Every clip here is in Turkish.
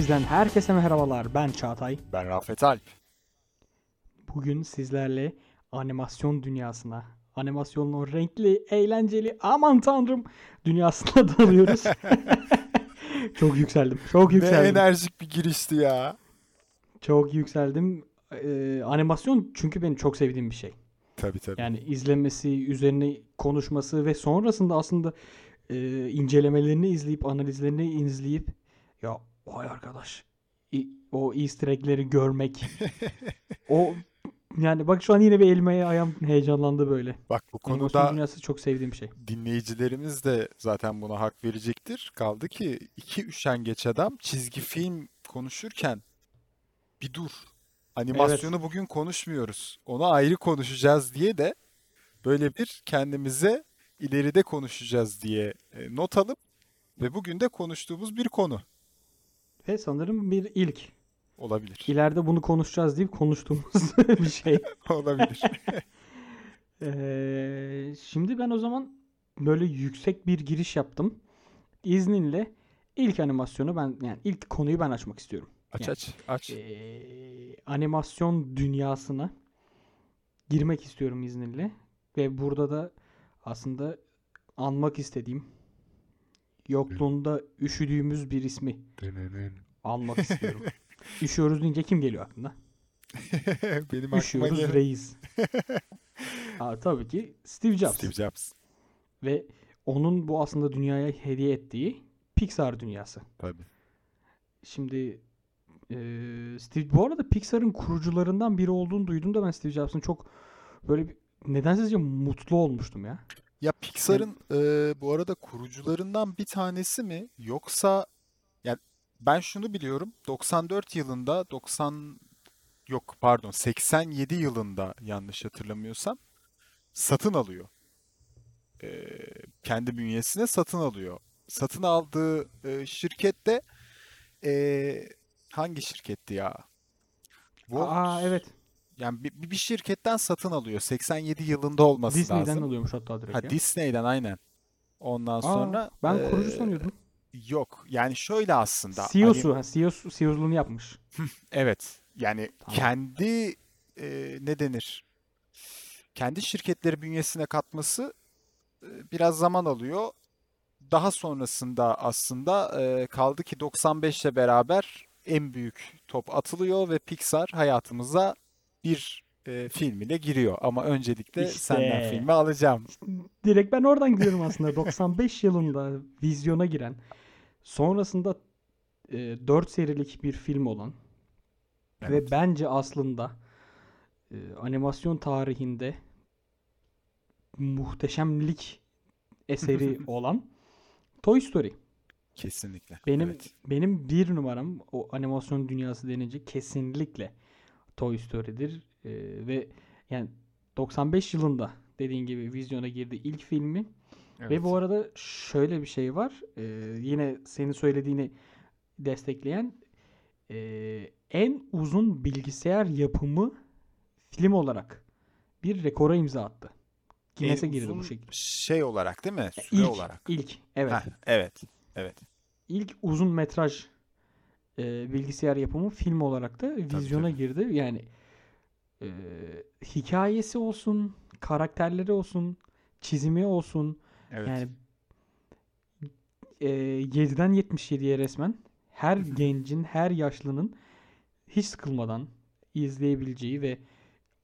Bizden herkese merhabalar. Ben Çağatay. Ben Rafet Alp. Bugün sizlerle animasyon dünyasına, animasyonun o renkli, eğlenceli, aman tanrım dünyasına dalıyoruz. çok yükseldim. Çok Ne yükseldim. enerjik bir girişti ya. Çok yükseldim. Ee, animasyon çünkü benim çok sevdiğim bir şey. Tabii tabii. Yani izlemesi, üzerine konuşması ve sonrasında aslında e, incelemelerini izleyip, analizlerini izleyip ya vay arkadaş i- o easter egg'leri görmek o yani bak şu an yine bir elmeye ayağım heyecanlandı böyle. Bak bu konuda dünyası çok sevdiğim şey. dinleyicilerimiz de zaten buna hak verecektir. Kaldı ki iki üşengeç adam çizgi film konuşurken bir dur. Animasyonu bugün konuşmuyoruz. Onu ayrı konuşacağız diye de böyle bir kendimize ileride konuşacağız diye e, not alıp ve bugün de konuştuğumuz bir konu Ve sanırım bir ilk. olabilir. İleride bunu konuşacağız deyip konuştuğumuz bir şey. Olabilir. Ee, şimdi ben o zaman böyle yüksek bir giriş yaptım. İzninle ilk animasyonu ben yani ilk konuyu ben açmak istiyorum. Aç Yani, aç aç. Ee, animasyon dünyasına girmek istiyorum izninle ve burada da aslında anmak istediğim yokluğunda üşüdüğümüz bir ismi almak istiyorum. Üşüyoruz deyince kim geliyor aklına? Benim Üşüyoruz gelen reis. Aa, tabii ki Steve Jobs. Steve Jobs. Ve onun bu aslında dünyaya hediye ettiği Pixar dünyası. Tabii. Şimdi eee, Steve bu arada Pixar'ın kurucularından biri olduğunu duyduğumda ben Steve Jobs'ın çok böyle bir, nedensizce mutlu olmuştum ya. Ya Pixar'ın e, bu arada kurucularından bir tanesi mi yoksa yani ben şunu biliyorum 94 yılında 90 yok pardon 87 yılında yanlış hatırlamıyorsam satın alıyor. E, kendi bünyesine satın alıyor. Satın aldığı e, şirket de e, hangi şirketti ya? Walt Aa evet. Yani bir, bir şirketten satın alıyor. 87 yılında olması Disney'den lazım. alıyormuş hatta direkt Ha ya. Disney'den aynen. Ondan Aa, sonra ben kurucu eee, sanıyordum. yok. Yani şöyle aslında. CEO'su, ha, CEO, CEO'luğunu yapmış. Evet. Yani Tamam. kendi eee, ne denir? Kendi şirketleri bünyesine katması eee, biraz zaman alıyor. Daha sonrasında aslında eee, kaldı ki 95 ile beraber en büyük top atılıyor ve Pixar hayatımıza bir eee, film ile giriyor. Ama öncelikle senden İşte. filmi alacağım. Direkt ben oradan gidiyorum aslında. 95 yılında vizyona giren, sonrasında 4 serilik bir film olan Evet. ve bence aslında e, animasyon tarihinde muhteşemlik eseri olan Toy Story. Kesinlikle. Benim Evet. benim bir numaram o animasyon dünyası denince kesinlikle Toy Story'dir. Ee, ve yani 95 yılında dediğin gibi vizyona girdi ilk filmi. Ve Evet. bu arada şöyle bir şey var. Ee, yine senin söylediğini destekleyen ee, en uzun bilgisayar yapımı film olarak bir rekora imza attı. Guinness'e girdi bu şekilde. şey olarak değil mi? Süre İlk, olarak. ilk, evet. Heh, evet. Evet. ilk uzun metraj e, bilgisayar yapımı film olarak da vizyona tabii. girdi. Yani e, hikayesi olsun, karakterleri olsun, çizimi olsun. Evet. Yani e, 7'den 77'ye resmen her gencin, her yaşlının hiç sıkılmadan izleyebileceği ve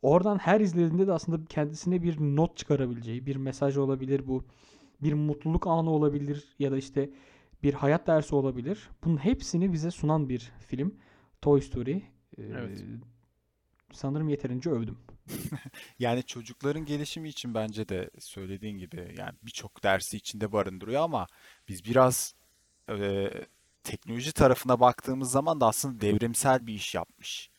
oradan her izlediğinde de aslında kendisine bir not çıkarabileceği, bir mesaj olabilir bu. Bir mutluluk anı olabilir ya da işte bir hayat dersi olabilir. Bunun hepsini bize sunan bir film. Toy Story. Ee, Evet. sanırım yeterince övdüm. Yani çocukların gelişimi için bence de söylediğin gibi yani birçok dersi içinde barındırıyor ama biz biraz e, teknoloji tarafına baktığımız zaman da aslında devrimsel bir iş yapmış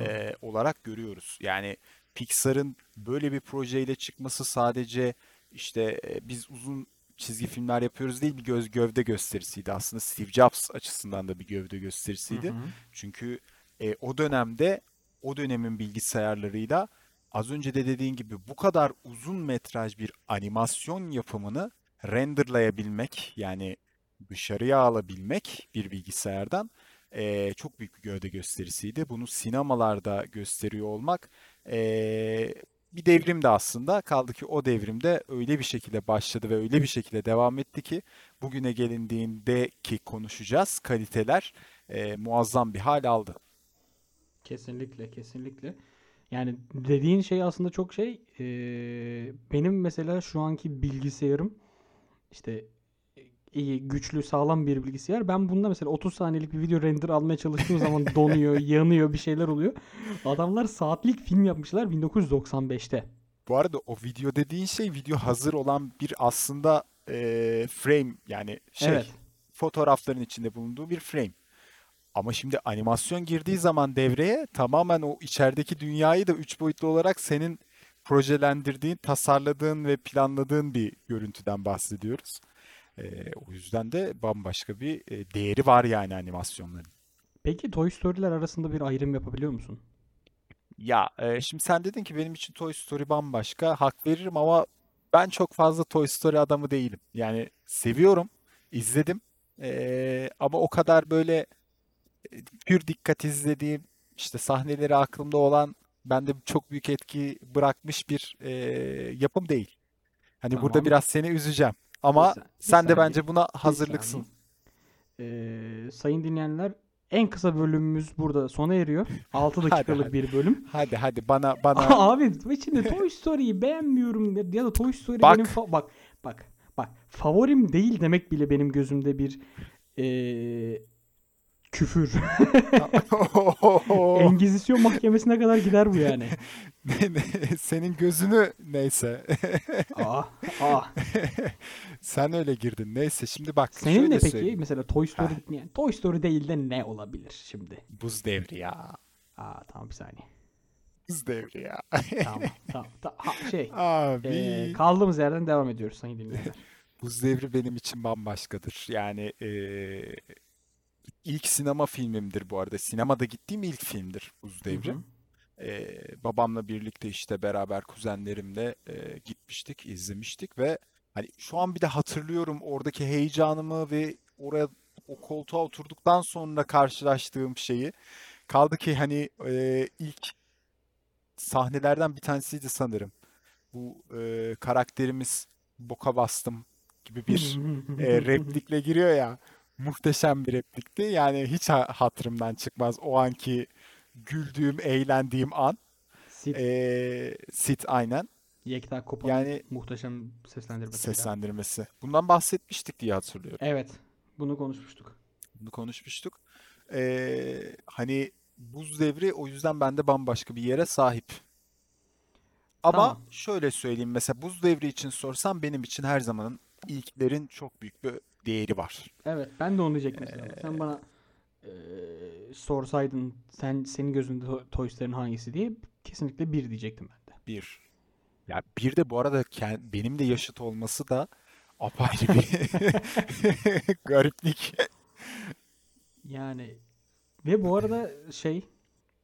e, olarak görüyoruz. Yani Pixar'ın böyle bir projeyle çıkması sadece işte e, biz uzun çizgi filmler yapıyoruz değil bir göz gövde gösterisiydi. Aslında Steve Jobs açısından da bir gövde gösterisiydi. Hı hı. Çünkü e, o dönemde o dönemin bilgisayarlarıyla az önce de dediğin gibi bu kadar uzun metraj bir animasyon yapımını renderlayabilmek yani dışarıya alabilmek bir bilgisayardan e, çok büyük bir gövde gösterisiydi. Bunu sinemalarda gösteriyor olmak e, bir devrimdi aslında. Kaldı ki o devrimde öyle bir şekilde başladı ve öyle bir şekilde devam etti ki bugüne gelindiğinde ki konuşacağız kaliteler e, muazzam bir hal aldı. Kesinlikle, kesinlikle. Yani dediğin şey aslında çok şey. Eee, benim mesela şu anki bilgisayarım işte iyi, güçlü, sağlam bir bilgisayar. Ben bunda mesela 30 saniyelik bir video render almaya çalıştığım zaman donuyor, yanıyor, bir şeyler oluyor. Adamlar saatlik film yapmışlar 1995'te. Bu arada o video dediğin şey video hazır olan bir aslında e, frame yani şey Evet. fotoğrafların içinde bulunduğu bir frame. Ama şimdi animasyon girdiği zaman devreye tamamen o içerideki dünyayı da üç boyutlu olarak senin projelendirdiğin, tasarladığın ve planladığın bir görüntüden bahsediyoruz. E, o yüzden de bambaşka bir e, değeri var yani animasyonların. Peki Toy Story'ler arasında bir ayrım yapabiliyor musun? Ya e, şimdi sen dedin ki benim için Toy Story bambaşka. Hak veririm ama ben çok fazla Toy Story adamı değilim. Yani seviyorum, izledim. E, ama o kadar böyle pür dikkat izlediğim işte sahneleri aklımda olan bende çok büyük etki bırakmış bir e, yapım değil. Hani burada Tamam. biraz seni üzeceğim. Bir, Ama bir sen de saniye. bence buna Bir hazırlıksın. Ee, sayın dinleyenler en kısa bölümümüz burada sona eriyor. 6 Hadi dakikalık hadi. bir bölüm. Hadi hadi bana bana Abi içinde Toy Story'yi beğenmiyorum ya da Toy Story bak benim fa- bak bak bak favorim değil demek bile benim gözümde bir eee, küfür. Engizisyon mahkemesine kadar gider bu yani. Senin gözünü neyse. Ah, ah. Sen öyle girdin. Neyse şimdi bak Senin şöyle ne peki? söyleyeyim. Mesela Toy Story yani Toy Story değil de ne olabilir şimdi? buz devri ya. Aa tamam bir saniye. Buz devri ya. Tamam tamam. Ta- ha, şey Abi kaldığımız yerden devam ediyoruz sayın dinleyenler. buz devri benim için bambaşkadır. Yani eee, ilk sinema filmimdir bu arada. Sinemada gittiğim ilk filmdir Buz Hı Devri. hı. Ee, babamla birlikte işte beraber kuzenlerimle e, gitmiştik, izlemiştik ve hani şu an bir de hatırlıyorum oradaki heyecanımı ve oraya o koltuğa oturduktan sonra karşılaştığım şeyi. Kaldı ki hani e, ilk sahnelerden bir tanesiydi sanırım. Bu e, karakterimiz boka bastım gibi bir e, replikle giriyor ya. Muhteşem bir replikti. Yani hiç ha- hatırımdan çıkmaz o anki güldüğüm, eğlendiğim an. Sid E, Sit aynen. Yekta Kopa'nın Yani muhteşem seslendirmesiyle. seslendirmesi. Bundan bahsetmiştik diye hatırlıyorum. Evet. Bunu konuşmuştuk. Bunu konuşmuştuk. E, hani Buz Devri o yüzden bende bambaşka bir yere sahip. Ama Tamam. şöyle söyleyeyim mesela Buz Devri için sorsam benim için her zamanın ilklerin çok büyük bir değeri var. Evet, ben de onu diyecektim mesela. Sen bana eee, sorsaydın sen senin gözünde To- Toy Story'nin hangisi diye kesinlikle bir diyecektim ben de. Bir. Ya bir de bu arada ken- benim de yaşıt olması da apayrı bir gariplik. Yani ve bu arada şey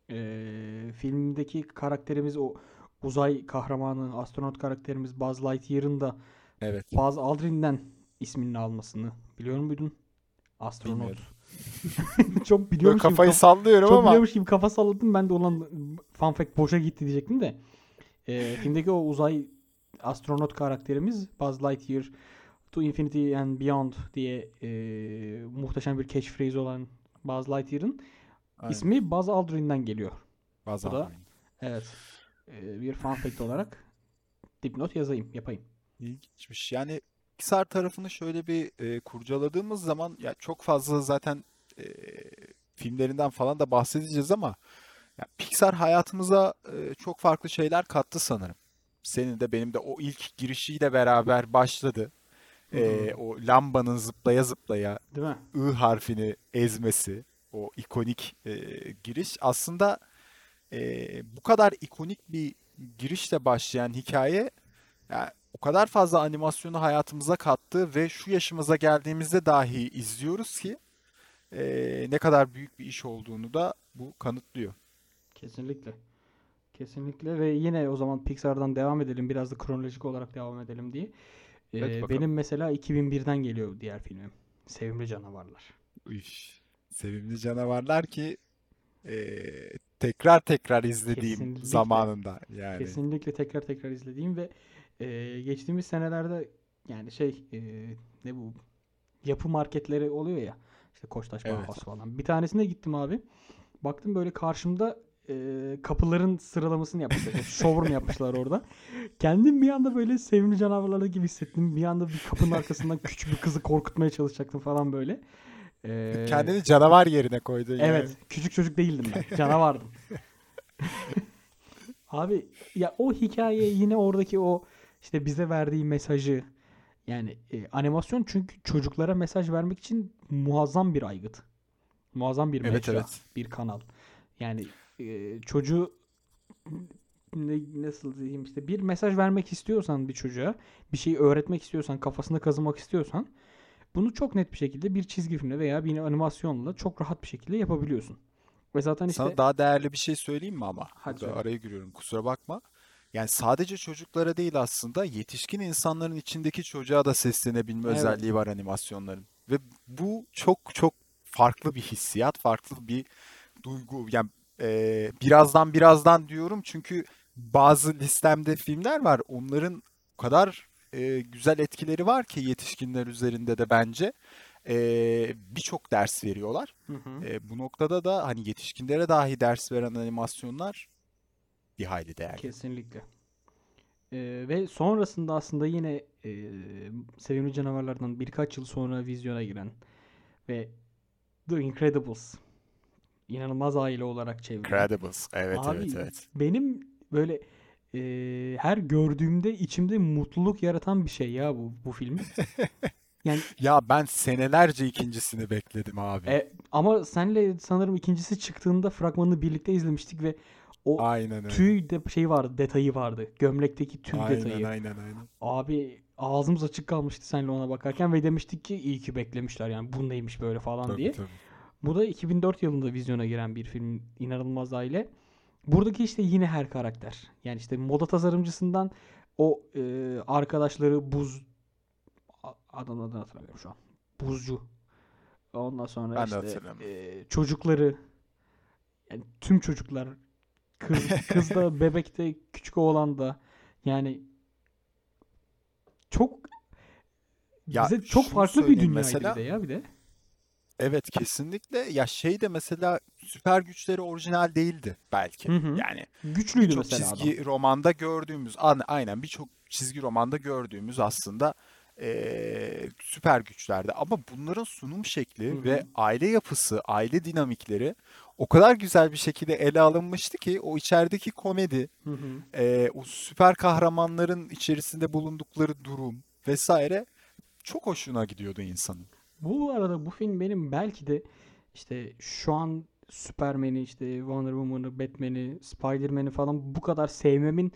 eee, filmdeki karakterimiz o uzay kahramanı astronot karakterimiz Buzz Lightyear'ın da Evet, Buzz Aldrin'den ismini almasını biliyor muydun? Astronot. Çok Böyle biliyormuş gibi kafayı kaf- sallıyorum çok ama biliyormuş gibi kafa salladım. Ben de olan fun fact boşa gitti diyecektim de. Eee, filmdeki o uzay astronot karakterimiz Buzz Lightyear To Infinity and Beyond diye eee, muhteşem bir catchphrase olan Buzz Lightyear'ın aynen. ismi Buzz Aldrin'den geliyor. Buzz Bu da Aldrin. evet eee, bir fun fact olarak dipnot yazayım, yapayım. İlginçmiş. Yani Pixar tarafını şöyle bir e, kurcaladığımız zaman ya çok fazla zaten e, filmlerinden falan da bahsedeceğiz ama ya Pixar hayatımıza e, çok farklı şeyler kattı sanırım. Senin de benim de o ilk girişiyle beraber başladı. E, o lambanın zıplaya zıplaya Değil mi? I harfini ezmesi, o ikonik e, giriş aslında e, bu kadar ikonik bir girişle başlayan hikaye ya, o kadar fazla animasyonu hayatımıza kattı ve şu yaşımıza geldiğimizde dahi izliyoruz ki e, ne kadar büyük bir iş olduğunu da bu kanıtlıyor. Kesinlikle. Kesinlikle ve yine o zaman Pixar'dan devam edelim. Biraz da kronolojik olarak devam edelim diye. Evet Ee, bakalım. benim mesela 2001'den geliyor diğer filmim. Sevimli Canavarlar. Üf. Sevimli canavarlar ki eee, tekrar tekrar izlediğim Kesinlikle. zamanında yani. Kesinlikle tekrar tekrar izlediğim ve e, geçtiğimiz senelerde yani şey e, ne bu yapı marketleri oluyor ya işte Koçtaş Evet. Bauhaus falan. Bir tanesine gittim abi. Baktım böyle karşımda e, kapıların sıralamasını yapmışlar. Showroom yapmışlar orada. Kendim bir anda böyle sevimli canavarlar gibi hissettim. Bir anda bir kapının arkasından küçük bir kızı korkutmaya çalışacaktım falan böyle. E, Kendini canavar yerine koydun yani. Evet, küçük çocuk değildim ben. Canavardım. Abi ya o hikaye yine oradaki o işte bize verdiği mesajı yani e, animasyon çünkü çocuklara mesaj vermek için muazzam bir aygıt. Muazzam bir Evet, mecra, evet. bir kanal. Yani e, çocuğu ne, nasıl diyeyim işte bir mesaj vermek istiyorsan bir çocuğa, bir şeyi öğretmek istiyorsan, kafasında kazımak istiyorsan bunu çok net bir şekilde bir çizgi filmle veya bir animasyonla çok rahat bir şekilde yapabiliyorsun. Ve zaten işte Sana daha değerli bir şey söyleyeyim mi ama? Hadi söyle. araya giriyorum kusura bakma. Yani sadece çocuklara değil aslında yetişkin insanların içindeki çocuğa da seslenebilme Evet. özelliği var animasyonların. Ve bu çok çok farklı bir hissiyat, farklı bir duygu. Yani e, birazdan birazdan diyorum çünkü bazı listemde filmler var. Onların o kadar e, güzel etkileri var ki yetişkinler üzerinde de bence e, birçok ders veriyorlar. Hı hı. E, bu noktada da hani yetişkinlere dahi ders veren animasyonlar bir hayli değerli. Kesinlikle. Ee, ve sonrasında aslında yine e, Sevimli Canavarlardan birkaç yıl sonra vizyona giren ve The Incredibles inanılmaz aile olarak çevrilen. Incredibles. Evet Abi evet evet. benim böyle e, her gördüğümde içimde mutluluk yaratan bir şey ya bu bu film. Yani Ya ben senelerce ikincisini bekledim abi. e, ama senle sanırım ikincisi çıktığında fragmanını birlikte izlemiştik ve o Aynen öyle. tüy de şey vardı, detayı vardı. Gömlekteki tüy Aynen detayı. aynen aynen. Abi ağzımız açık kalmıştı seninle ona bakarken ve demiştik ki iyi ki beklemişler yani bu neymiş böyle falan Tabii diye. tabii. Bu da 2004 yılında vizyona giren bir film İnanılmaz Aile. Buradaki işte yine her karakter. Yani işte moda tasarımcısından o e, arkadaşları buz A- adamın adını hatırlamıyorum şu an. Buzcu. Ondan sonra Ben işte e, çocukları yani tüm çocuklar kız kız da bebek de küçük oğlan da yani çok Ya bize çok farklı bir dünyaydı mesela. bir de ya bir de. Evet kesinlikle. Ya şey de mesela süper güçleri orijinal değildi belki. Hı hı. Yani Güçlüydü mesela adam. çizgi romanda gördüğümüz aynen birçok çizgi romanda gördüğümüz aslında eee, süper güçlerdi. Ama bunların sunum şekli Hı ve aile yapısı, aile dinamikleri o kadar güzel bir şekilde ele alınmıştı ki o içerideki komedi, Hı hı. eee, o süper kahramanların içerisinde bulundukları durum vesaire çok hoşuna gidiyordu insanın. Bu arada bu film benim belki de işte şu an Superman'i işte Wonder Woman'ı, Batman'i, Spider-Man'i falan bu kadar sevmemin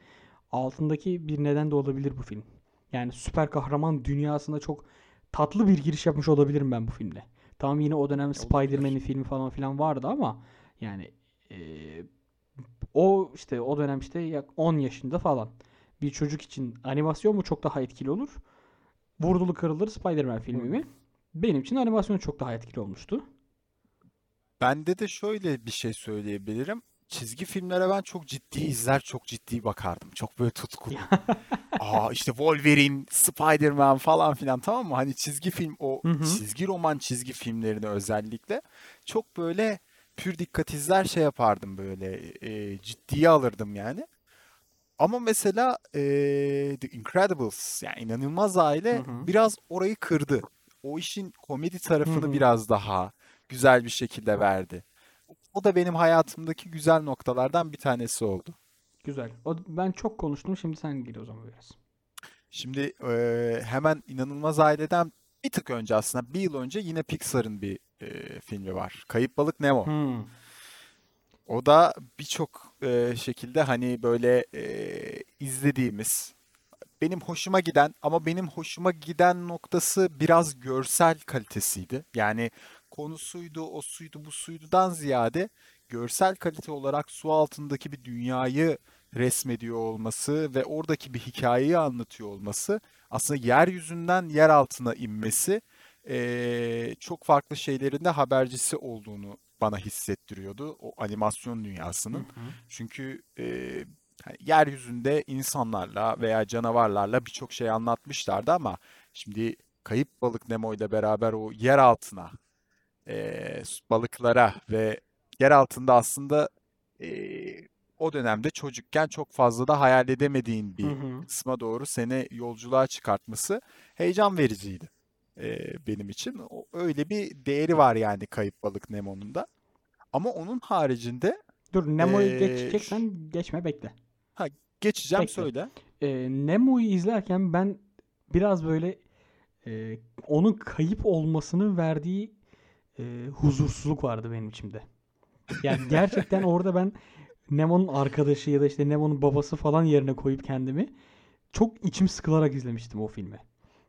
altındaki bir neden de olabilir bu film. Yani süper kahraman dünyasına çok tatlı bir giriş yapmış olabilirim ben bu filmle. Tamam yine o dönem. Spider-Man'in filmi falan filan vardı ama yani eee, o işte o dönem işte yak 10 yaşında falan bir çocuk için animasyon mu çok daha etkili olur? Vurdulu kırılır Spider-Man filmi mi? Benim için animasyon çok daha etkili olmuştu. Bende de şöyle bir şey söyleyebilirim. Çizgi filmlere ben çok ciddi izler, çok ciddi bakardım. Çok böyle tutkulu. Aa işte Wolverine, Spider-Man falan filan tamam mı? Hani çizgi film o Hı hı. çizgi roman çizgi filmlerini özellikle çok böyle pür dikkat izler şey yapardım böyle e, ciddiye alırdım yani. Ama mesela e, The Incredibles yani inanılmaz aile Hı hı. biraz orayı kırdı. O işin komedi tarafını hı. biraz daha güzel bir şekilde verdi. O da benim hayatımdaki güzel noktalardan bir tanesi oldu. Güzel. O, ben çok konuştum. Şimdi sen gir o zaman biraz. Şimdi eee, hemen İnanılmaz Aile'den bir tık önce aslında bir yıl önce yine Pixar'ın bir eee, filmi var. Kayıp Balık Nemo. Hmm. O da birçok eee, şekilde hani böyle eee, izlediğimiz benim hoşuma giden ama benim hoşuma giden noktası biraz görsel kalitesiydi. Yani konusuydu, o suydu, bu suydudan ziyade görsel kalite olarak su altındaki bir dünyayı resmediyor olması ve oradaki bir hikayeyi anlatıyor olması aslında yeryüzünden yer altına inmesi eee, çok farklı şeylerin de habercisi olduğunu bana hissettiriyordu o animasyon Hı dünyasının. hı. Çünkü eee, hani yeryüzünde insanlarla veya canavarlarla birçok şey anlatmışlardı ama şimdi Kayıp Balık Nemo ile beraber o yer altına, eee, balıklara ve yer altında aslında eee, o dönemde çocukken çok fazla da hayal edemediğin Hı bir hı. kısma doğru seni yolculuğa çıkartması heyecan vericiydi eee, benim için. O, öyle bir değeri var yani Kayıp Balık Nemo'nun da. Ama onun haricinde Dur Nemo'yu ş- geçeceksen geçme bekle. ha, geçeceğim Bekle. söyle. Ee, Nemo'yu izlerken ben biraz böyle e, onun kayıp olmasının verdiği e, huzursuzluk vardı benim içimde. Yani gerçekten orada ben Nemo'nun arkadaşı ya da işte Nemo'nun babası falan yerine koyup kendimi çok içim sıkılarak izlemiştim o filmi.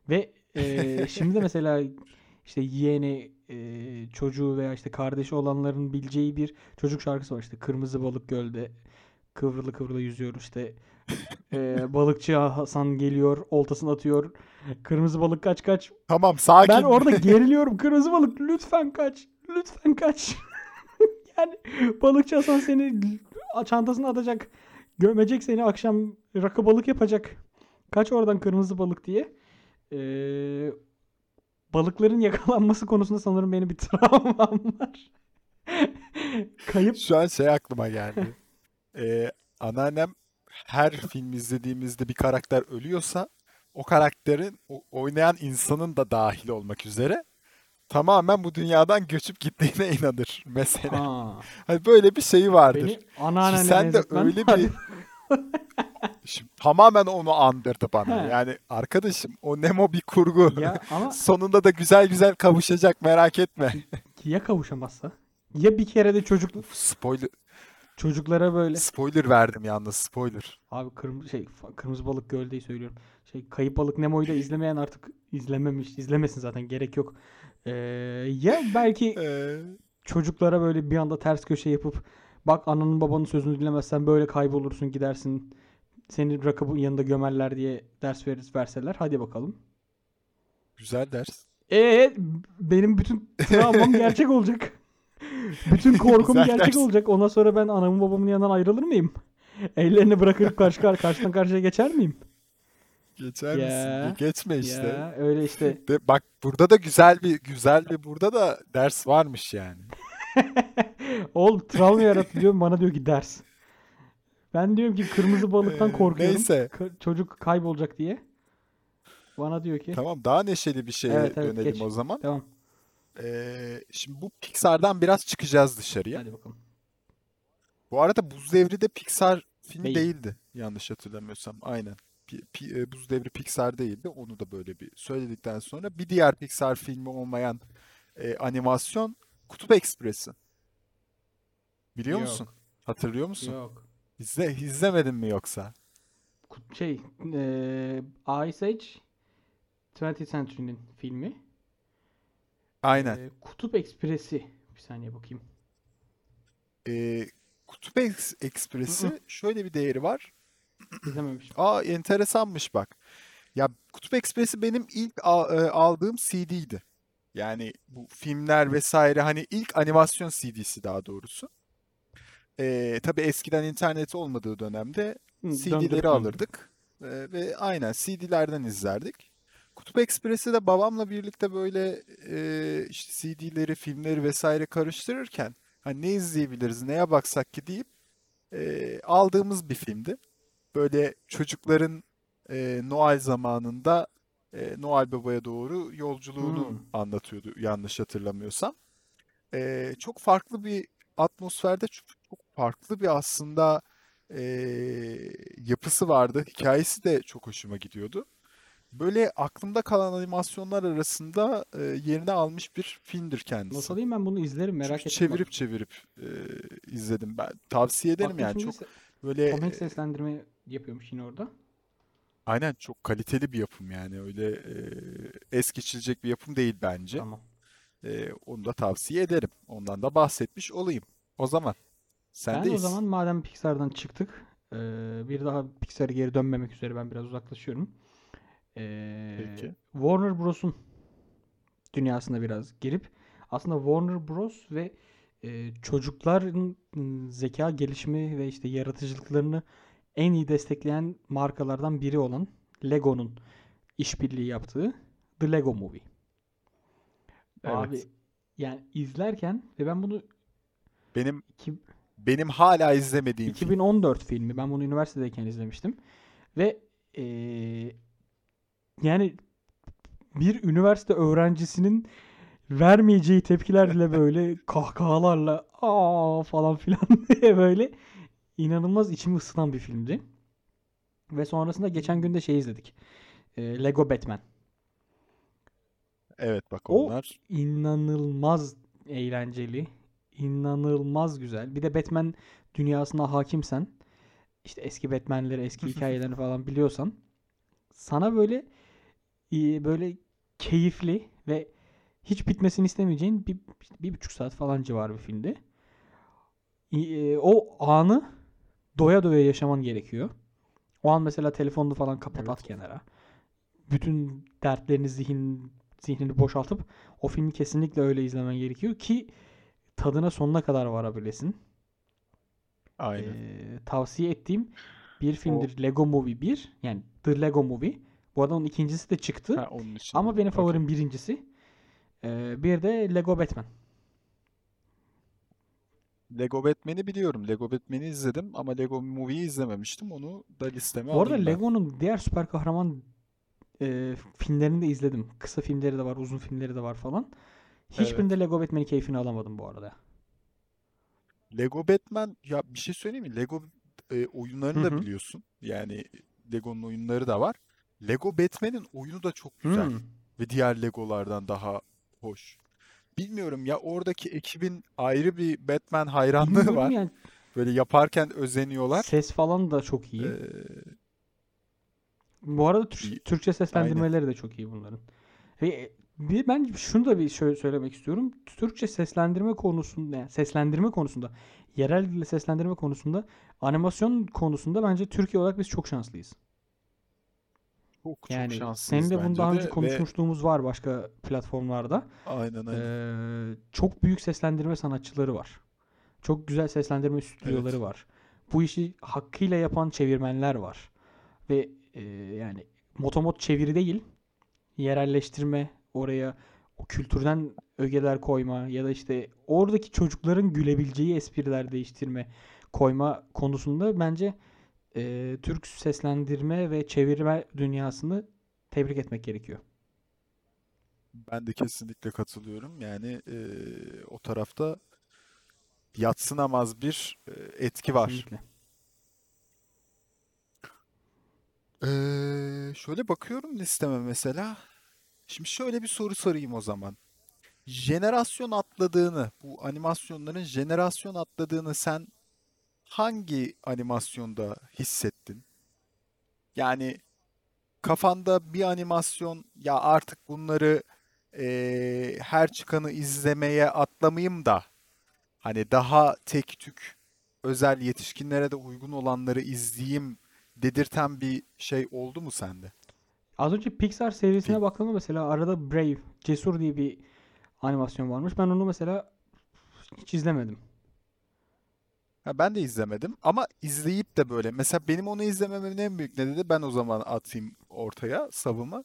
Ve e, şimdi de mesela işte yeğeni, e, çocuğu veya işte kardeşi olanların bileceği bir çocuk şarkısı var işte Kırmızı Balık Göl'de kıvrılı kıvrılı yüzüyor işte. E, balıkçı Hasan geliyor oltasını atıyor. Kırmızı balık kaç kaç? Tamam ben sakin. orada geriliyorum. Kırmızı balık lütfen kaç lütfen kaç. Yani balıkçı Hasan seni çantasına atacak gömecek seni akşam rakı balık yapacak. Kaç oradan kırmızı balık diye. Ee, balıkların yakalanması konusunda sanırım benim bir travmam var. Kayıp. Şu an şey aklıma geldi. Eee anneannem her film izlediğimizde bir karakter ölüyorsa o karakterin o- oynayan insanın da dahil olmak üzere tamamen bu dünyadan göçüp gittiğine inanır mesela. ha, Hani böyle bir şeyi vardır. beni anneannene sen de öyle bir Şimdi tamamen onu andırdı bana. He. Yani arkadaşım o Nemo bir kurgu. Ya ama Sonunda da güzel güzel kavuşacak merak etme. ya kavuşamazsa? Ya bir kere de çocuk spoiler çocuklara böyle spoiler verdim yalnız spoiler. abi kırmızı şey kırmızı balık göldeyi söylüyorum. Şey kayıp balık Nemo'yu da izlemeyen artık izlememiş. izlemesin zaten gerek yok. Ee, ya belki Ee, çocuklara böyle bir anda ters köşe yapıp bak ananın babanın sözünü dinlemezsen böyle kaybolursun gidersin. Seni rakibin yanında gömerler diye ders verir, verseler. Hadi bakalım. güzel ders. Ee benim bütün travmam gerçek olacak. Bütün korkum Güzel gerçek olacak. Ondan sonra ben anamın babamın yanından ayrılır mıyım? Ellerini bırakıp karşı kar karşıdan karşıya geçer miyim? Geçer Ya, misin? Geçme işte. Ya öyle işte. De, bak burada da güzel bir güzel bir burada da ders varmış yani. Oğlum travma yaratıyor bana diyor ki ders. Ben diyorum ki kırmızı balıktan Ee, korkuyorum. neyse. Çocuk kaybolacak diye. Bana diyor ki Tamam daha neşeli bir şeye Evet, evet, dönelim geç. o zaman. tamam Ee, şimdi bu Pixar'dan biraz çıkacağız dışarıya. hadi bakalım. Bu arada Buz Devri de Pixar filmi Değil. değildi. Yanlış hatırlamıyorsam. Aynen. Pi- Pi- e, Buz Devri Pixar değildi. Onu da böyle bir söyledikten sonra bir diğer Pixar filmi olmayan e, animasyon Kutup Ekspresi. Biliyor Yok. musun? Hatırlıyor musun? Yok. İzle, izlemedin mi yoksa? Kut- Şey eee Ice Age 20th Century'nin filmi. Aynen. Eee, Kutup Ekspresi. Bir saniye bakayım. Ee, Kutup Eks- Ekspresi şöyle bir değeri var. İzlememişim. Aa enteresanmış bak. Ya Kutup Ekspresi benim ilk e, aldığım CD'ydi. Yani bu filmler vesaire hani ilk animasyon CD'si daha doğrusu. Ee, tabii eskiden internet olmadığı dönemde CD'leri alırdık Ee, ve aynen CD'lerden izlerdik. Kutup Ekspresi de babamla birlikte böyle e, işte CD'leri, filmleri vesaire karıştırırken hani ne izleyebiliriz, neye baksak ki deyip e, aldığımız bir filmdi. Böyle çocukların e, Noel zamanında e, Noel Baba'ya doğru yolculuğunu Hmm. anlatıyordu yanlış hatırlamıyorsam. E, çok farklı bir atmosferde çok, çok farklı bir aslında e, yapısı vardı. Hikayesi de çok hoşuma gidiyordu. Böyle aklımda kalan animasyonlar arasında e, yerini almış bir filmdir Not kendisi. alayım ben bunu izlerim merak Çünkü ettim bak. çevirip çevirip e, izledim ben. Tavsiye ederim Baktım yani çok se- böyle Tom Hanks seslendirme yapıyormuş yine orada. aynen çok kaliteli bir yapım yani öyle e, es geçilecek bir yapım değil bence. Tamam. E, onu da tavsiye ederim. Ondan da bahsetmiş olayım. O zaman Ben o zaman madem Pixar'dan çıktık eee, bir daha Pixar'a geri dönmemek üzere ben biraz uzaklaşıyorum. Peki. Warner Bros'un dünyasına biraz girip aslında Warner Bros ve e, çocukların zeka gelişimi ve işte yaratıcılıklarını en iyi destekleyen markalardan biri olan Lego'nun işbirliği yaptığı The Lego Movie. Abi Evet. yani izlerken ve ben bunu Benim iki- benim hala izlemediğim film. 2014 filmi. Ben bunu üniversitedeyken izlemiştim. Ve eee, yani bir üniversite öğrencisinin vermeyeceği tepkilerle böyle kahkahalarla aa falan filan diye böyle inanılmaz içimi ısıtan bir filmdi. Ve sonrasında geçen gün de şey izledik. Eee, Lego Batman. Evet bak O onlar. inanılmaz eğlenceli, inanılmaz güzel. Bir de Batman dünyasına hakimsen, işte eski Batman'leri, eski hikayelerini falan biliyorsan, sana böyle e, böyle keyifli ve hiç bitmesini istemeyeceğin bir, bir buçuk saat falan civarı bir filmdi. E, O anı doya doya yaşaman gerekiyor. O an mesela telefonunu falan kapat at Evet. kenara. Bütün dertlerini zihin zihnini boşaltıp o filmi kesinlikle öyle izlemen gerekiyor ki tadına sonuna kadar varabilesin. Aynen. Ee, tavsiye ettiğim bir filmdir Lego Movie 1. Yani The Lego Movie. Bu arada onun ikincisi de çıktı. Ha, onun için. Ama benim favorim birincisi. Ee, bir de Lego Batman. Lego Batman'i biliyorum. Lego Batman'i izledim ama Lego Movie'yi izlememiştim. Onu da listeme Bu arada. Lego'nun diğer süper kahraman e, filmlerini de izledim. Kısa filmleri de var, uzun filmleri de var falan. Hiçbirinde Lego Batman'in keyfini alamadım bu arada. Lego Batman ya bir şey söyleyeyim mi? Lego e, oyunlarını Hı da biliyorsun. Yani Lego'nun oyunları da var. Lego Batman'in oyunu da çok güzel Hmm. ve diğer Legolardan daha hoş. Bilmiyorum ya oradaki ekibin ayrı bir Batman hayranlığı Bilmiyorum var. yani Böyle yaparken özeniyorlar. ses falan da çok iyi. Ee, Bu arada Tür-. Türkçe seslendirmeleri de çok iyi bunların. Ve bir ben şunu da bir şöyle söylemek istiyorum. Türkçe seslendirme konusunda yani seslendirme konusunda yerel dille seslendirme konusunda animasyon konusunda bence Türkiye olarak biz çok şanslıyız. Çok çok Yani şanslıyız seninle bunu daha de önce ve konuşmuşluğumuz var başka platformlarda. aynen aynen. Ee, çok büyük seslendirme sanatçıları var. Çok güzel seslendirme stüdyoları Evet. var. Bu işi hakkıyla yapan çevirmenler var. Ve e, yani motomot çeviri değil, yerelleştirme, oraya o kültürden ögeler koyma ya da işte oradaki çocukların gülebileceği espriler değiştirme, koyma konusunda bence e, Türk seslendirme ve çevirme dünyasını tebrik etmek gerekiyor. Ben de kesinlikle katılıyorum. Yani e, o tarafta yadsınamaz bir e, etki var. Kesinlikle. Ee, şöyle bakıyorum listeme mesela. Şimdi şöyle bir soru sorayım o zaman. Jenerasyon atladığını, bu animasyonların jenerasyon atladığını sen hangi animasyonda hissettin? Yani kafanda bir animasyon ya artık bunları eee, her çıkanı izlemeye atlamayayım da hani daha tek tük özel yetişkinlere de uygun olanları izleyeyim dedirten bir şey oldu mu sende? Az önce Pixar serisine Film. baktığımda mesela arada Brave, Cesur diye bir animasyon varmış. Ben onu mesela hiç izlemedim. Ha, ben de izlemedim ama izleyip de böyle mesela benim onu izlemememin en büyük nedeni ben o zaman atayım ortaya savımı.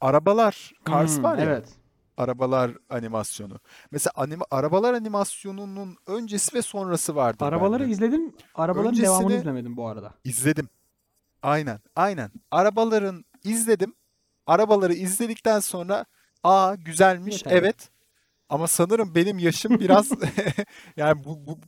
Arabalar Cars Hmm, var ya evet. arabalar animasyonu. Mesela anima, arabalar animasyonunun öncesi ve sonrası vardır Arabaları bende. izledim. Arabaların devamını Öncesini izlemedim bu arada. izledim. Aynen, aynen. Arabaların izledim. Arabaları izledikten sonra aa güzelmiş Yeterli. evet. Ama sanırım benim yaşım biraz yani bu, bu,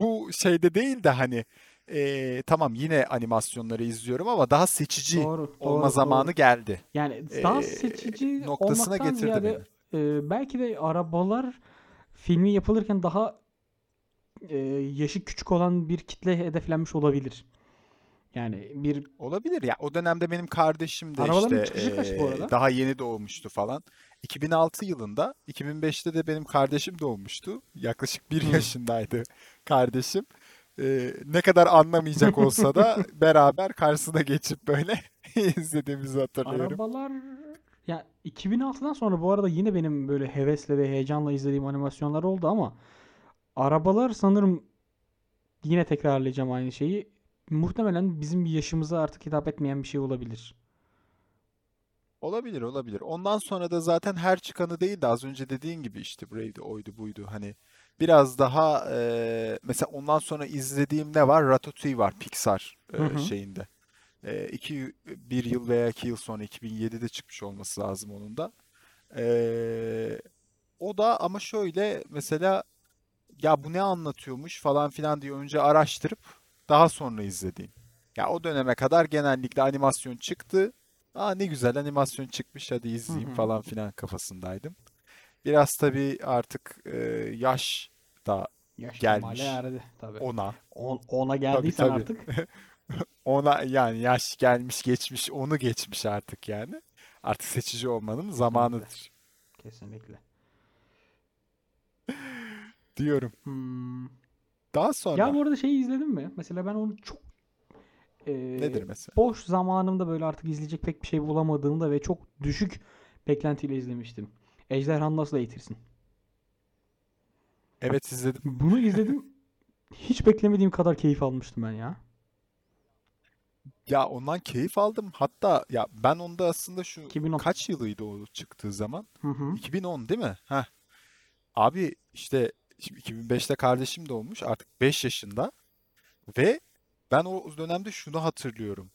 bu şeyde değil de hani eee, tamam yine animasyonları izliyorum ama daha seçici Doğru, olma doğru, zamanı doğru. geldi. Yani daha seçici noktasına olmaktan getirdi ziyade beni. e, belki de arabalar filmi yapılırken daha e, yaşı küçük olan bir kitle hedeflenmiş olabilir. Yani bir Olabilir ya. O dönemde benim kardeşim de arabaların işte kaç bu arada? daha yeni doğmuştu falan. 2006 yılında, 2005'te de benim kardeşim doğmuştu. Yaklaşık bir yaşındaydı kardeşim. Eee, ne kadar anlamayacak olsa da beraber karşısına geçip böyle izlediğimizi hatırlıyorum. Arabalar Ya 2006'dan sonra bu arada yine benim böyle hevesle ve heyecanla izlediğim animasyonlar oldu ama arabalar sanırım yine tekrarlayacağım aynı şeyi. Muhtemelen bizim yaşımıza artık hitap etmeyen bir şey olabilir. Olabilir, olabilir. Ondan sonra da zaten her çıkanı değil de az önce dediğin gibi işte Brave'di, oydu, buydu. Hani biraz daha e, mesela ondan sonra izlediğim ne var? Ratatouille var Pixar Hı e, hı. şeyinde. E, iki, bir yıl veya iki yıl sonra 2007'de çıkmış olması lazım onun da. E, o da ama şöyle mesela ya bu ne anlatıyormuş falan filan diye önce araştırıp daha sonra izlediğim. Ya o döneme kadar genellikle animasyon çıktı. Aa ne güzel animasyon çıkmış hadi izleyeyim falan filan kafasındaydım. Biraz tabii artık e, yaş da Yaş gelmiş erdi tabii. ona. On, ona Tabii geldiysen tabii. artık Ona yani yaş gelmiş geçmiş onu geçmiş artık yani. Artık seçici olmanın kesinlikle. zamanıdır Kesinlikle. diyorum. Hmm. Daha Ya sonra bu arada şeyi izledin mi? Mesela ben onu çok nedir e, mesela? boş zamanımda böyle artık izleyecek pek bir şey bulamadığımda ve çok düşük beklentiyle izlemiştim. Ejderhanı Nasıl Eğitirsin? Evet izledim. Bunu izledim. Hiç beklemediğim kadar keyif almıştım ben ya. Ya ondan keyif aldım. Hatta ya ben onda aslında şu 2010. kaç yılıydı o çıktığı zaman? Hı hı. 2010 değil mi? Heh. Abi işte şimdi 2005'te kardeşim doğmuş. Artık 5 yaşında ve ben o dönemde şunu hatırlıyorum.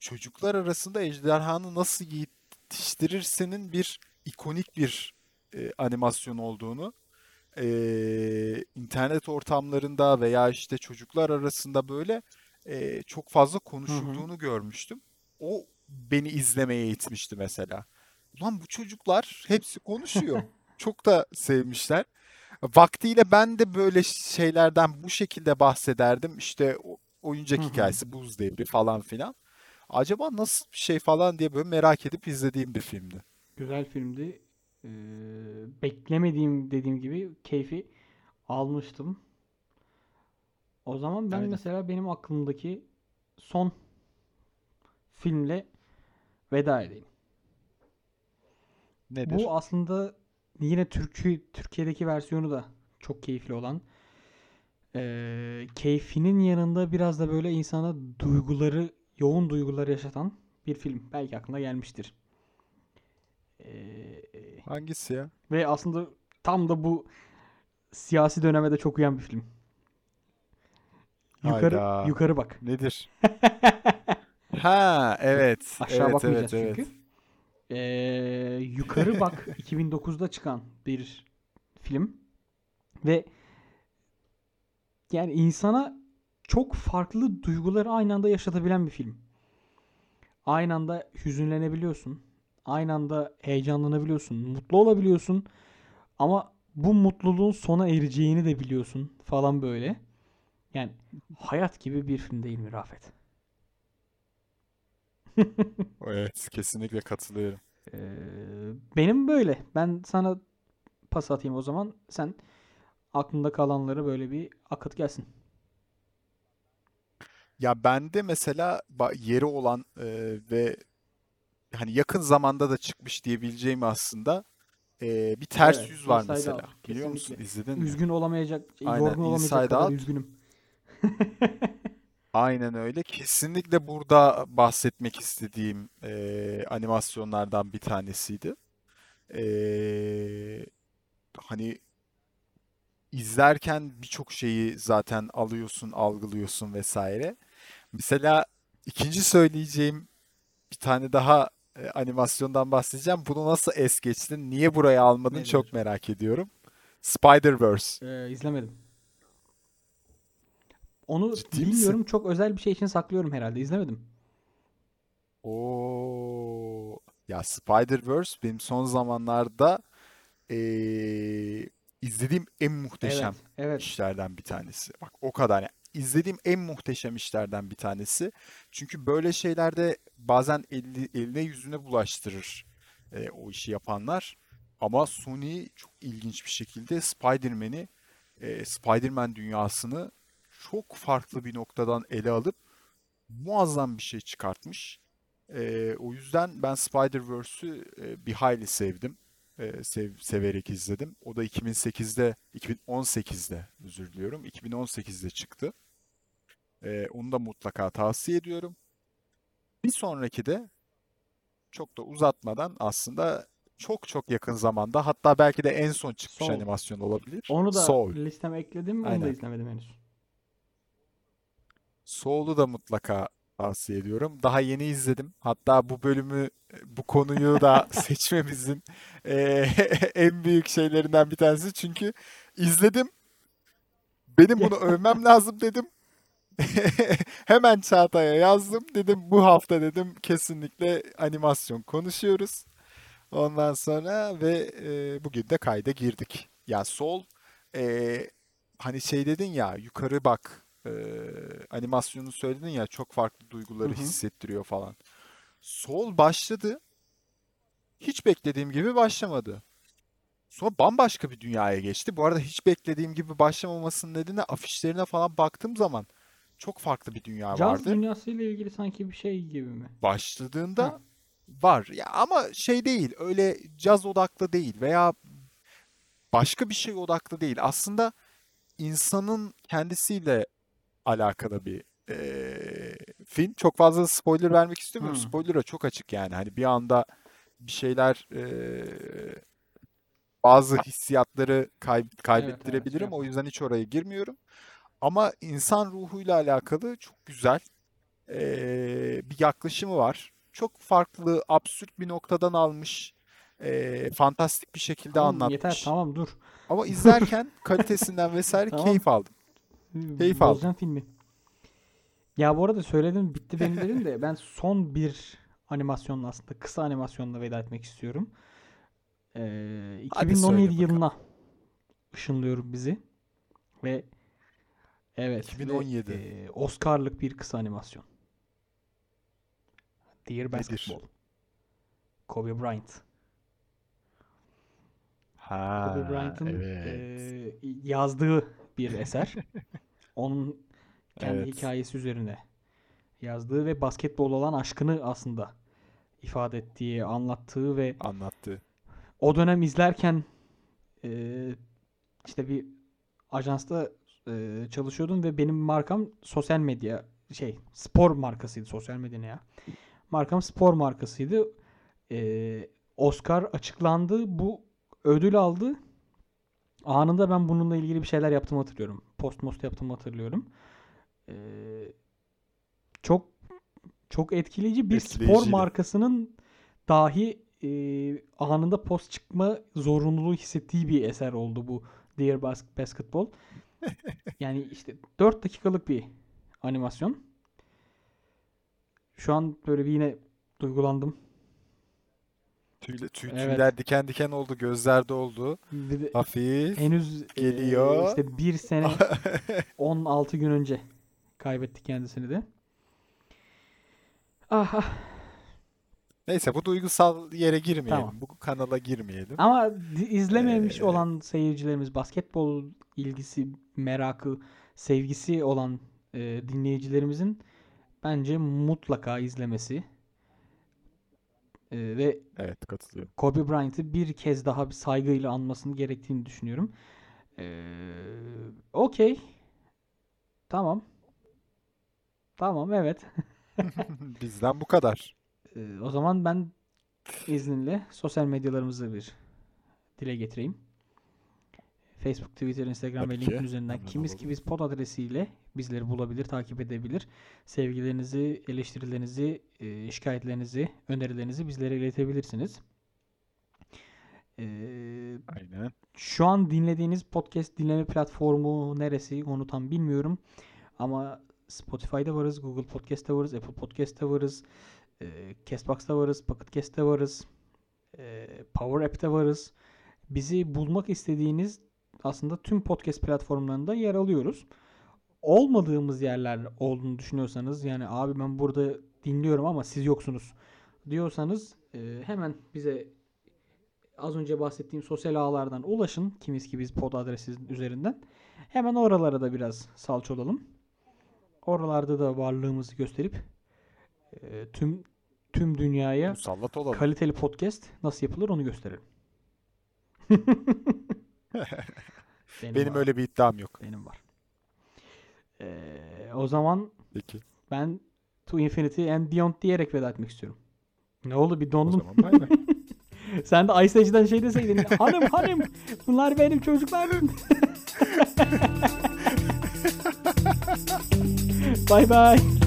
Çocuklar arasında ejderhanı nasıl yetiştirirsenin bir ikonik bir e, animasyon olduğunu e, internet ortamlarında veya işte çocuklar arasında böyle e, çok fazla Hı hı. konuşulduğunu görmüştüm. O beni izlemeye itmişti mesela. Ulan bu çocuklar hepsi konuşuyor. Çok da sevmişler. Vaktiyle ben de böyle şeylerden bu şekilde bahsederdim. İşte oyuncak hı. hikayesi, Buz Devri falan filan. Acaba nasıl bir şey falan diye böyle merak edip izlediğim bir filmdi. Güzel filmdi. Ee, beklemediğim dediğim gibi keyfi almıştım. O zaman ben Aynen. mesela benim aklımdaki son filmle veda edeyim. Nedir? Bu aslında yine Türkü Türkiye'deki versiyonu da çok keyifli olan. Ee, keyfinin yanında biraz da böyle insana duyguları, yoğun duyguları yaşatan bir film. Belki aklına gelmiştir. Ee, Hangisi ya? ve aslında tam da bu siyasi döneme de çok uyan bir film. Yukarı Hayda. yukarı bak. Nedir? Ha, evet. Aşağı Evet, bakmayacağız evet, çünkü. evet. Ee, Yukarı Bak 2009'da çıkan bir film ve yani insana çok farklı duyguları aynı anda yaşatabilen bir film. Aynı anda hüzünlenebiliyorsun. Aynı anda heyecanlanabiliyorsun. Mutlu olabiliyorsun. Ama bu mutluluğun sona ereceğini de biliyorsun falan böyle. Yani hayat gibi bir film değil mi Rafet? Evet, kesinlikle katılıyorum. Ee, benim böyle. Ben sana pas atayım o zaman. Sen aklında kalanları böyle bir akıt gelsin. Ya bende mesela yeri olan e, ve hani yakın zamanda da çıkmış diyebileceğim aslında e, bir ters Evet, yüz var Inside mesela. Out. Biliyor musun? Kesinlikle. İzledin mi? Üzgün olamayacak, Aynen yorgun olamayacak Inside kadar Out. üzgünüm. Aynen öyle. Kesinlikle burada bahsetmek istediğim e, animasyonlardan bir tanesiydi. E, hani izlerken birçok şeyi zaten alıyorsun, algılıyorsun vesaire. Mesela ikinci söyleyeceğim bir tane daha e, animasyondan bahsedeceğim. Bunu nasıl es geçtin? Niye buraya almadın? Çok Nedir? merak ediyorum. Spider-Verse. Ee, izlemedim. Onu Ciddi misin? bilmiyorum. Çok özel bir şey için saklıyorum herhalde. İzlemedim. Oo. Ya Spider-Verse benim son zamanlarda e, izlediğim en muhteşem Evet, evet. işlerden bir tanesi. Bak o kadar. Yani izlediğim en muhteşem işlerden bir tanesi. Çünkü böyle şeylerde bazen eli- eline yüzüne bulaştırır e, o işi yapanlar. Ama Sony çok ilginç bir şekilde Spider-Man'i, e, Spider-Man dünyasını çok farklı bir noktadan ele alıp muazzam bir şey çıkartmış. Ee, o yüzden ben Spider-Verse'ü e, bir hayli sevdim. Ee, sev- severek izledim. O da 2008'de, 2018'de özür diliyorum. 2018'de çıktı. Ee, onu da mutlaka tavsiye ediyorum. Bir sonraki de çok da uzatmadan aslında çok çok yakın zamanda hatta belki de en son çıkmış Soul. animasyon olabilir. Onu da Soul. listeme ekledim. Onu da Aynen. izlemedim henüz. Soul'u da mutlaka tavsiye ediyorum. Daha yeni izledim. Hatta bu bölümü, bu konuyu da seçmemizin eee, en büyük şeylerinden bir tanesi. Çünkü izledim. Benim bunu övmem lazım dedim. Hemen Çağatay'a yazdım. Dedim bu hafta dedim kesinlikle animasyon konuşuyoruz. Ondan sonra ve e, bugün de kayda girdik. Ya Soul e, hani şey dedin ya yukarı bak e, animasyonu söyledin ya çok farklı duyguları hı. hissettiriyor falan. Soul başladı. Hiç beklediğim gibi başlamadı. Sonra bambaşka bir dünyaya geçti. Bu arada hiç beklediğim gibi başlamamasının nedeni afişlerine falan baktığım zaman çok farklı bir dünya Caz vardı. dünyasıyla ilgili sanki bir şey gibi mi? Başladığında Ha. var. Ya ama şey değil, öyle caz odaklı değil veya başka bir şey odaklı değil. Aslında insanın kendisiyle alakalı bir eee, film. Çok fazla spoiler vermek istemiyorum. Hmm. Spoiler'a çok açık yani. Hani bir anda bir şeyler eee, bazı hissiyatları kay- Evet evet kaybettirebilirim. O yüzden hiç oraya girmiyorum. Ama insan ruhuyla alakalı çok güzel eee, bir yaklaşımı var. Çok farklı, absürt bir noktadan almış, eee, fantastik bir şekilde Tamam yeter anlatmış. tamam dur. Ama izlerken kalitesinden vesaire Tamam. keyif aldım. Keyif aldım. Filmi. Ya bu arada söyledim bitti benim dedim de ben son bir animasyonla aslında kısa animasyonla veda etmek istiyorum. Ee, Hadi 2017 söyle bakalım. yılına ışınlıyorum bizi ve evet ve 2017 e, Oscar'lık bir kısa animasyon. Dear nedir? Basketball. Kobe Bryant. Kobe Ha, Bryant'ın evet. e, yazdığı bir eser. Onun kendi Evet. hikayesi üzerine yazdığı ve basketbol olan aşkını aslında ifade ettiği, anlattığı ve Anlattı. o dönem izlerken e, işte bir ajansta e, çalışıyordum ve benim markam sosyal medya şey spor markasıydı sosyal medya ne ya? Markam spor markasıydı. E, Oscar açıklandı. Bu ödül aldı. Anında ben bununla ilgili bir şeyler yaptığımı hatırlıyorum. Post most yaptığımı hatırlıyorum. E, çok çok etkileyici bir spor markasının dahi e, anında post çıkma zorunluluğu hissettiği bir eser oldu bu Dear Bas- Basketball. Yani işte 4 dakikalık bir animasyon. Şu an böyle bir yine duygulandım. Tüyle, tüy, Evet. tüyler diken diken oldu, gözlerde oldu. De Hafif henüz e, geliyor. işte bir sene 16 gün önce kaybettik kendisini de. Aha. Neyse bu duygusal yere girmeyelim. Tamam. Bu kanala girmeyelim. Ama izlememiş Ee, olan seyircilerimiz, basketbol ilgisi, merakı, sevgisi olan e, dinleyicilerimizin bence mutlaka izlemesi e, ve Evet katılıyorum. Kobe Bryant'ı bir kez daha bir saygıyla anmasını gerektiğini düşünüyorum. Ee, Okey. Tamam. Tamam evet. Bizden bu kadar. Ee, o zaman ben izninle sosyal medyalarımızı bir dile getireyim. Facebook, Twitter, Instagram Tabii ve ki. LinkedIn üzerinden Hemen kimiz ki biz pod adresiyle bizleri bulabilir, takip edebilir. Sevgilerinizi, eleştirilerinizi, e, şikayetlerinizi, önerilerinizi bizlere iletebilirsiniz. Ee, Aynen. şu an dinlediğiniz podcast dinleme platformu neresi onu tam bilmiyorum. Ama Spotify'da varız, Google Podcast'ta varız, Apple Podcast'ta varız, e, Castbox'ta varız, Pocket Cast'ta varız, e, Power App'te varız. Bizi bulmak istediğiniz aslında tüm podcast platformlarında yer alıyoruz. Olmadığımız yerler olduğunu düşünüyorsanız yani abi ben burada dinliyorum ama siz yoksunuz diyorsanız e, hemen bize az önce bahsettiğim sosyal ağlardan ulaşın. Kimiz ki biz pod adresi üzerinden. Hemen oralara da biraz salça olalım. Oralarda da varlığımızı gösterip e, tüm tüm dünyaya Musallat olalım. kaliteli podcast nasıl yapılır onu gösterelim. Benim, Benim var. öyle bir iddiam yok. Benim var. Ee, o zaman Peki. ben To Infinity and Beyond diyerek veda etmek istiyorum. Ne oldu bir O dondum. zaman bay bay. Sen de Ice Age'den şey deseydin. hanım hanım bunlar benim çocuklarım. Bye bye.